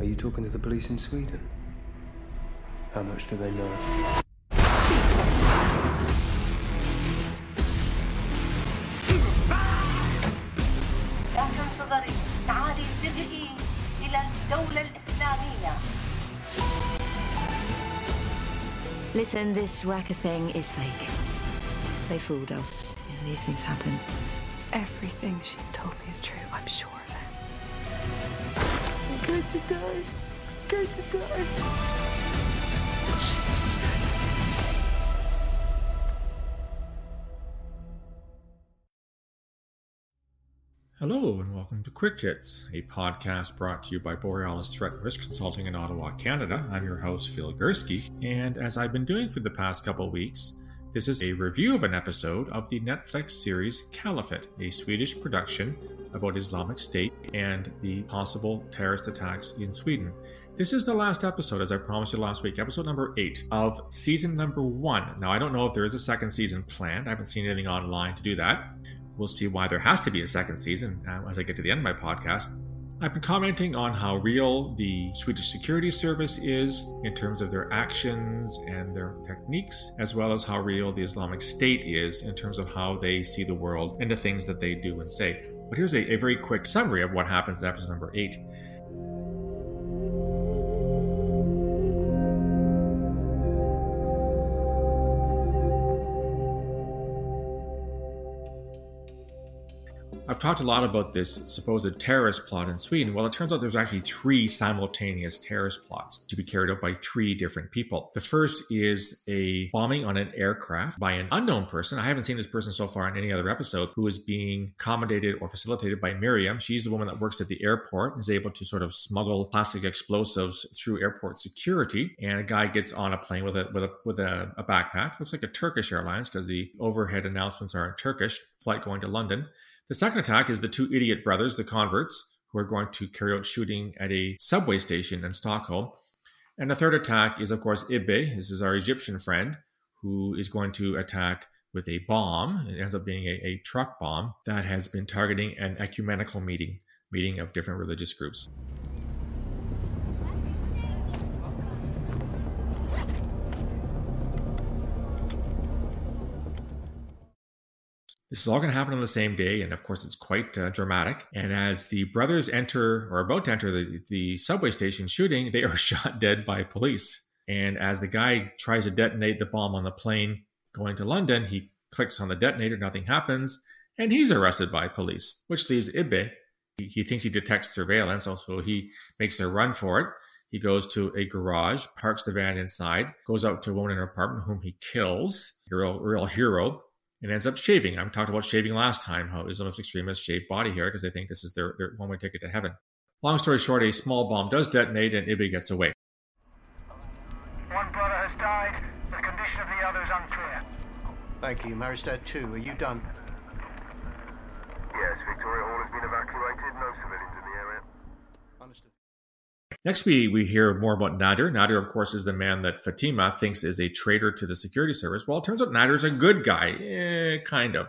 Are you talking to the police in Sweden? How much do they know? لا تنتظري تعالي التجئي إلى الدولة الإسلامية Listen, this Raka thing is fake. They fooled us. Yeah, these things happen. Everything she's told me is true. I'm sure of it. I'm going to die. I'm going to die. Hello and welcome to Quick Hits, a podcast brought to you by Borealis Threat Risk Consulting in Ottawa, Canada. I'm your host, Phil Gurski, and as I've been doing for the past couple weeks, this is a review of an episode of the Netflix series Caliphate, a Swedish production about Islamic State and the possible terrorist attacks in Sweden. This is the last episode, as I promised you last week, episode number eight of season number one. Now, I don't know if there is a second season planned. I haven't seen anything online to do that. We'll see why there has to be a second season uh, as I get to the end of my podcast. I've been commenting on how real the Swedish security service is in terms of their actions and their techniques, as well as how real the Islamic State is in terms of how they see the world and the things that they do and say. But here's a, a very quick summary of what happens in episode number eight. I've talked a lot about this supposed terrorist plot in Sweden. Well, it turns out there's actually three simultaneous terrorist plots to be carried out by three different people. The first is a bombing on an aircraft by an unknown person. I haven't seen this person so far in any other episode who is being accommodated or facilitated by Miriam. She's the woman that works at the airport and is able to sort of smuggle plastic explosives through airport security. And a guy gets on a plane with a with a with a, a backpack. Looks like a Turkish Airlines because the overhead announcements are in Turkish. Flight going to London. The second attack is the two idiot brothers, the converts, who are going to carry out shooting at a subway station in Stockholm. And the third attack is, of course, Ibe. This is our Egyptian friend who is going to attack with a bomb. It ends up being a, a truck bomb that has been targeting an ecumenical meeting, meeting of different religious groups. This is all going to happen on the same day, and of course, it's quite uh, dramatic. And as the brothers enter or about to enter the, the subway station shooting, they are shot dead by police. And as the guy tries to detonate the bomb on the plane going to London, he clicks on the detonator, nothing happens, and he's arrested by police, which leaves Ibe. He, he thinks he detects surveillance, so he makes a run for it. He goes to a garage, parks the van inside, goes out to a woman in her apartment whom he kills, a real, real hero, and ends up shaving. I talked about shaving last time, how Islamist extremists shave body hair because they think this is their, their one way ticket to heaven. Long story short, a small bomb does detonate and Ibe gets away. One brother has died. The condition of the other is unclear. Thank you. Maristad 2, are you done? Yes, Victoria Hall has been evacuated. No civilians in the area. Understood. Next, we, we hear more about Nader. Nader, of course, is the man that Fatima thinks is a traitor to the security service. Well, it turns out Nader's a good guy. Eh, kind of.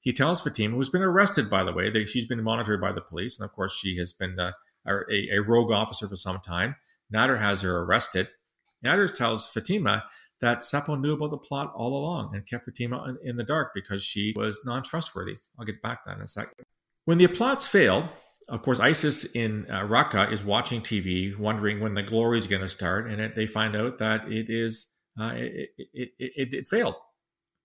He tells Fatima, who's been arrested, by the way, that she's been monitored by the police. And of course, she has been uh, a, a rogue officer for some time. Nader has her arrested. Nader tells Fatima that Sapo knew about the plot all along and kept Fatima in, in the dark because she was non trustworthy. I'll get back to that in a second. When the plots fail, of course, ISIS in uh, Raqqa is watching TV, wondering when the glory is going to start, and it, they find out that it is uh, it, it, it, it, failed,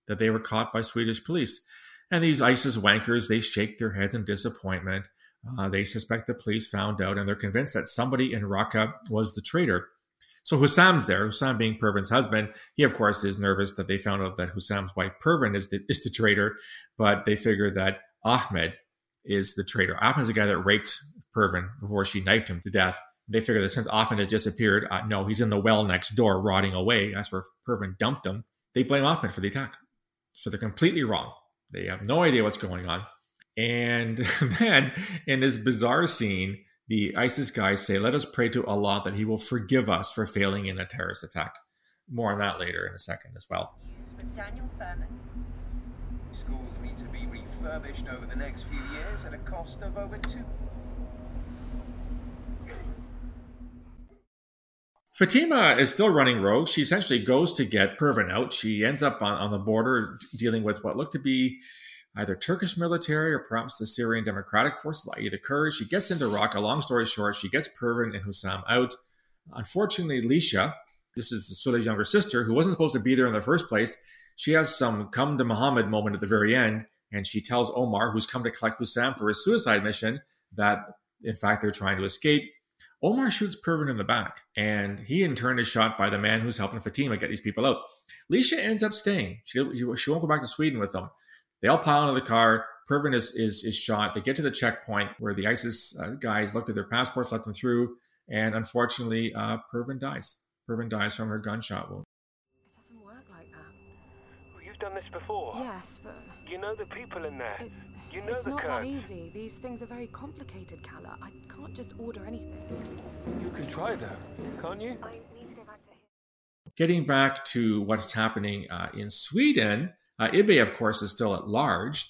that they were caught by Swedish police. And these ISIS wankers, they shake their heads in disappointment. Uh, they suspect the police found out, and they're convinced that somebody in Raqqa was the traitor. So Hussam's there, Hussam being Pervin's husband. He, of course, is nervous that they found out that Hussam's wife, Pervin, is the, is the traitor, but they figure that Ahmed is the traitor. Ahmed's the guy that raped Pervin before she knifed him to death. They figure that since Ahmed has disappeared, uh, no, he's in the well next door rotting away. That's where Pervin dumped him. They blame Ahmed for the attack. So they're completely wrong. They have no idea what's going on. And then in this bizarre scene, the ISIS guys say, Let us pray to Allah that He will forgive us for failing in a terrorist attack. More on that later in a second as well. with Daniel Furman. Schools need to be refurbished over the next few years at a cost of over two. Fatima is still running rogue. She essentially goes to get Pervin out. She ends up on, on the border dealing with what looked to be either Turkish military or perhaps the Syrian Democratic Forces, i.e. the Kurds. She gets into Raqqa. Long story short, she gets Pervin and Hussam out. Unfortunately, Lisha, this is Suley's younger sister, who wasn't supposed to be there in the first place, she has some come to Muhammad moment at the very end, and she tells Omar, who's come to collect Hussam for his suicide mission, that in fact they're trying to escape. Omar shoots Pervin in the back, and he in turn is shot by the man who's helping Fatima get these people out. Lisha ends up staying. She, she won't go back to Sweden with them. They all pile into the car. Pervin is, is, is shot. They get to the checkpoint where the ISIS uh, guys look at their passports, let them through, and unfortunately, uh, Pervin dies. Pervin dies from her gunshot wound. It doesn't work like that. Well, you've done this before. Yes, but You know the people in there. it's, you know it's the not Kurds. that easy. These things are very complicated, Kala. I can't just order anything. You can try though, can't you? Getting back to what's happening uh, in Sweden, uh, Ibe, of course, is still at large,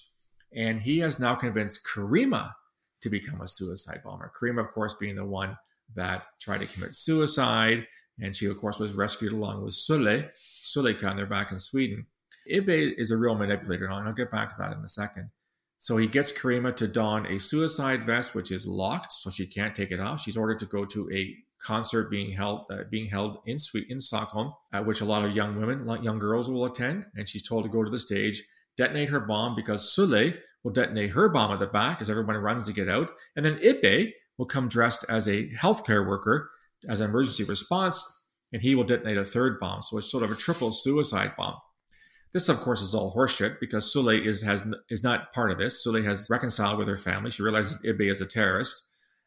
and he has now convinced Karima to become a suicide bomber. Karima, of course, being the one that tried to commit suicide, and she, of course, was rescued along with Sule, Sulika, and they're back in Sweden. Ibe is a real manipulator, and I'll get back to that in a second. So he gets Karima to don a suicide vest, which is locked, so she can't take it off. She's ordered to go to a concert being held uh, being held in Sweden, in Stockholm, at which a lot of young women, young girls will attend. And she's told to go to the stage, detonate her bomb because Sule will detonate her bomb at the back as everyone runs to get out, and then Ibe will come dressed as a healthcare worker as an emergency response, and he will detonate a third bomb. So it's sort of a triple suicide bomb. This, of course, is all horseshit because Sule is has is not part of this. Sule has reconciled with her family. She realizes Ibe is a terrorist,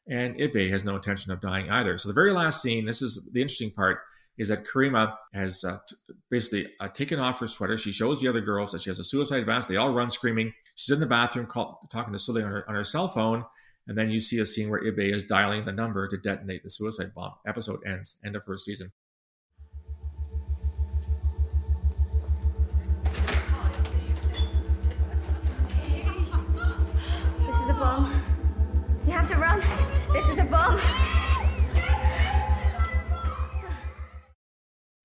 and Ibe has no intention of dying either. So the very last scene, this is the interesting part, is that Karima has uh, t- basically uh, taken off her sweater. She shows the other girls that she has a suicide vest. They all run screaming. She's in the bathroom call, talking to Sule on her, on her cell phone. And then you see a scene where Ibe is dialing the number to detonate the suicide bomb. Episode ends. End of first season.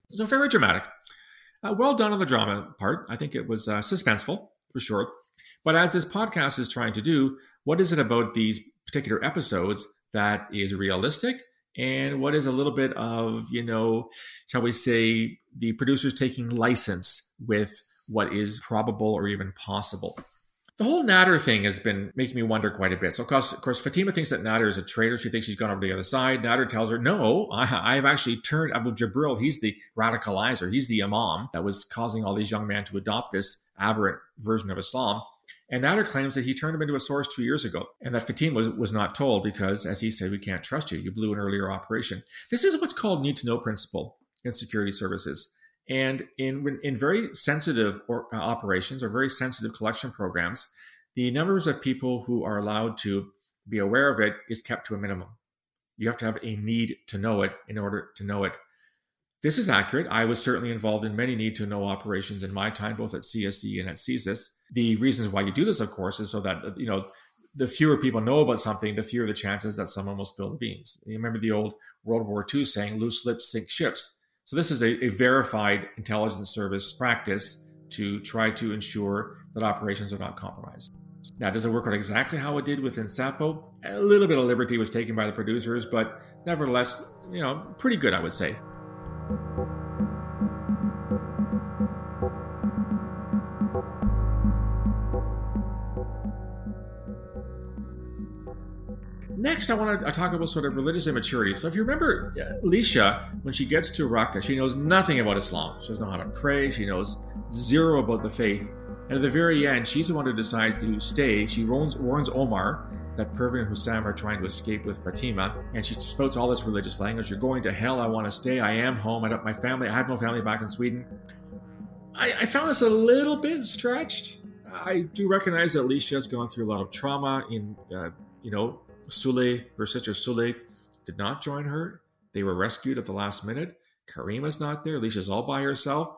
So very dramatic. Uh, well done on the drama part. I think it was uh, suspenseful for sure. But as this podcast is trying to do, what is it about these particular episodes that is realistic? And what is a little bit of, you know, shall we say, the producers taking license with what is probable or even possible? The whole Nader thing has been making me wonder quite a bit. So, of course, of course, Fatima thinks that Nader is a traitor. She thinks she's gone over to the other side. Nader tells her, No, I, I've actually turned Abu Jabril. He's the radicalizer. He's the imam that was causing all these young men to adopt this aberrant version of Islam. And Nader claims that he turned him into a source two years ago and that Fatima was, was not told because, as he said, we can't trust you. You blew an earlier operation. This is what's called need to know principle in security services. And in, in very sensitive or, uh, operations or very sensitive collection programs, the numbers of people who are allowed to be aware of it is kept to a minimum. You have to have a need to know it in order to know it. This is accurate. I was certainly involved in many need to know operations in my time, both at CSE and at CSIS. The reasons why you do this, of course, is so that, you know, the fewer people know about something, the fewer the chances that someone will spill the beans. You remember the old World War II saying, loose lips sink ships. So this is a, a verified intelligence service practice to try to ensure that operations are not compromised. Now, does it work out exactly how it did within Sapo? A little bit of liberty was taken by the producers, but nevertheless, you know, pretty good, I would say. Next, I want to talk about sort of religious immaturity. So, if you remember, Lisha, when she gets to Raqqa, she knows nothing about Islam. She doesn't know how to pray. She knows zero about the faith. And at the very end, she's the one who decides to stay. She warns, warns Omar that Pervin and Hussam are trying to escape with Fatima, and she spouts all this religious language. You're going to hell. I want to stay. I am home. I don't my family. I have no family back in Sweden. I, I found this a little bit stretched. I do recognize that Lisha has gone through a lot of trauma. In uh, you know, Sule, her sister Sule, did not join her. They were rescued at the last minute. Karima's not there. Lisha's all by herself.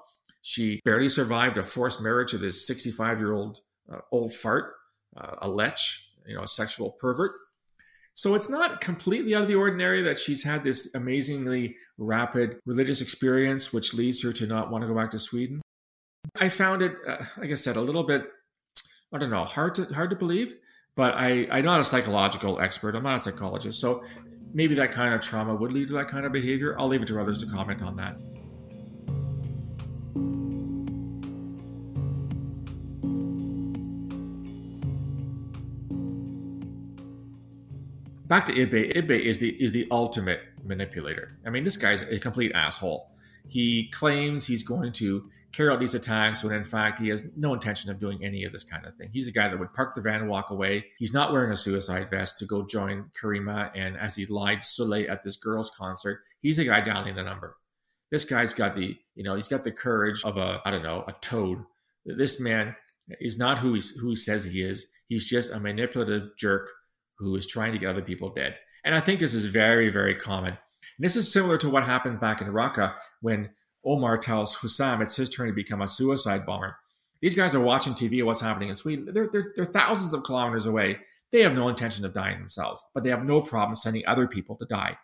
She barely survived a forced marriage to this 65 year old uh, old fart, uh, a lech, you know, a sexual pervert. So it's not completely out of the ordinary that she's had this amazingly rapid religious experience, which leads her to not want to go back to Sweden. I found it, uh, like I said, a little bit, I don't know, hard to hard to believe. But I, I'm not a psychological expert. I'm not a psychologist. So maybe that kind of trauma would lead to that kind of behavior. I'll leave it to others to comment on that. Back to Ibe. Ibe is the is the ultimate manipulator. I mean, this guy's a complete asshole. He claims he's going to carry out these attacks when in fact he has no intention of doing any of this kind of thing. He's the guy that would park the van and walk away. He's not wearing a suicide vest to go join Karima and as he lied Soleil at this girl's concert, he's the guy dialing the number. This guy's got the, you know, he's got the courage of a, I don't know, a toad. This man is not who, he's, who he says he is. He's just a manipulative jerk who is trying to get other people dead. And I think this is very, very common. And this is similar to what happened back in Raqqa when Omar tells Hussam it's his turn to become a suicide bomber. These guys are watching TV what's happening in Sweden. They're, they're, they're thousands of kilometers away. They have no intention of dying themselves, but they have no problem sending other people to die.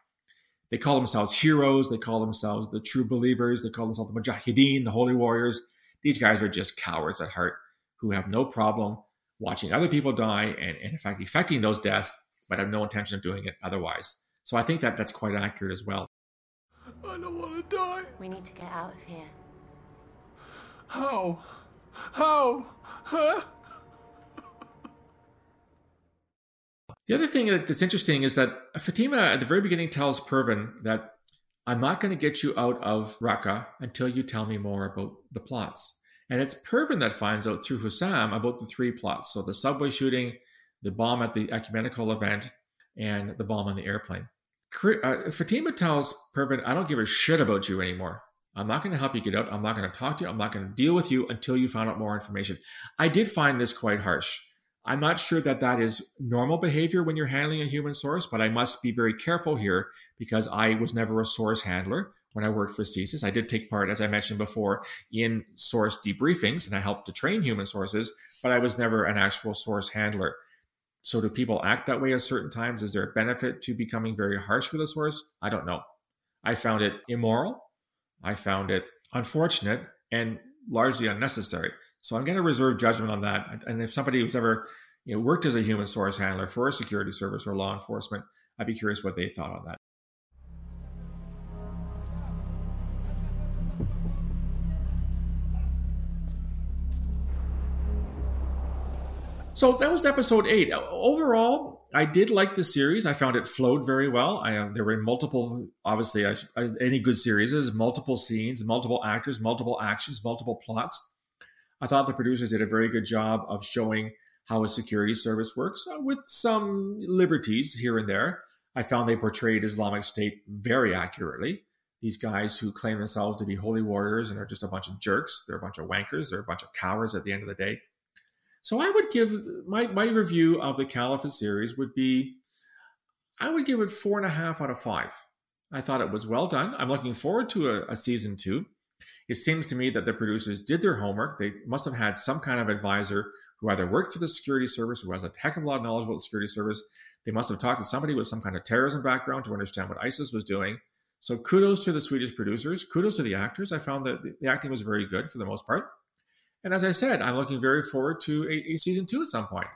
They call themselves heroes. They call themselves the true believers. They call themselves the mujahideen, the holy warriors. These guys are just cowards at heart who have no problem watching other people die and, and in fact, effecting those deaths, but have no intention of doing it otherwise. So I think that that's quite accurate as well. I don't want to die. We need to get out of here. How? How? Huh? The other thing that's interesting is that Fatima at the very beginning tells Pervin that I'm not going to get you out of Raqqa until you tell me more about the plots. And it's Pervin that finds out through Hussam about the three plots. So the subway shooting, the bomb at the ecumenical event, and the bomb on the airplane. Uh, Fatima tells Pervin, I don't give a shit about you anymore. I'm not going to help you get out. I'm not going to talk to you. I'm not going to deal with you until you find out more information. I did find this quite harsh. I'm not sure that that is normal behavior when you're handling a human source, but I must be very careful here because I was never a source handler when I worked for CSIS. I did take part, as I mentioned before, in source debriefings and I helped to train human sources, but I was never an actual source handler. So do people act that way at certain times? Is there a benefit to becoming very harsh with a source? I don't know. I found it immoral. I found it unfortunate and largely unnecessary. So I'm going to reserve judgment on that. And if somebody who's ever you know, worked as a human source handler for a security service or law enforcement, I'd be curious what they thought on that. So that was episode eight. Overall, I did like the series. I found it flowed very well. I, uh, there were multiple, obviously, as any good series is, multiple scenes, multiple actors, multiple actions, multiple plots. I thought the producers did a very good job of showing how a security service works, uh, with some liberties here and there. I found they portrayed Islamic State very accurately. These guys who claim themselves to be holy warriors and are just a bunch of jerks. They're a bunch of wankers. They're a bunch of cowards at the end of the day. So I would give my, my review of the Caliphate series would be I would give it four and a half out of five. I thought it was well done. I'm looking forward to a, a season two. It seems to me that the producers did their homework. They must have had some kind of advisor who either worked for the security service, who has a heck of a lot of knowledge about the security service. They must have talked to somebody with some kind of terrorism background to understand what ISIS was doing. So kudos to the Swedish producers. Kudos to the actors. I found that the acting was very good for the most part. And as I said, I'm looking very forward to a, a season two at some point.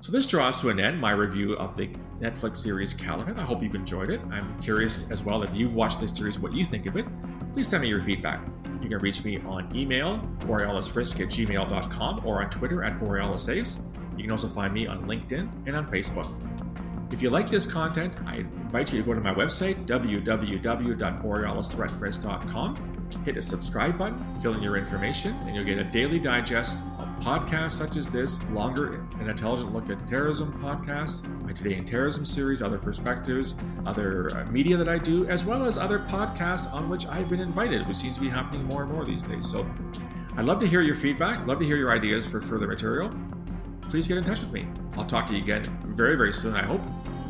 So this draws to an end my review of the Netflix series Caliphate. I hope you've enjoyed it. I'm curious as well if you've watched this series, what you think of it. Please send me your feedback. You can reach me on email, borealisrisk at gmail.com, or on Twitter at borealisaves. You can also find me on LinkedIn and on Facebook. If you like this content, I invite you to go to my website, www.borealisthreatrisk.com hit a subscribe button, fill in your information, and you'll get a daily digest of podcasts such as this, longer and intelligent look at terrorism podcasts, my Today in Terrorism series, other perspectives, other uh, media that I do, as well as other podcasts on which I've been invited, which seems to be happening more and more these days. So I'd love to hear your feedback, love to hear your ideas for further material. Please get in touch with me. I'll talk to you again very, very soon, I hope.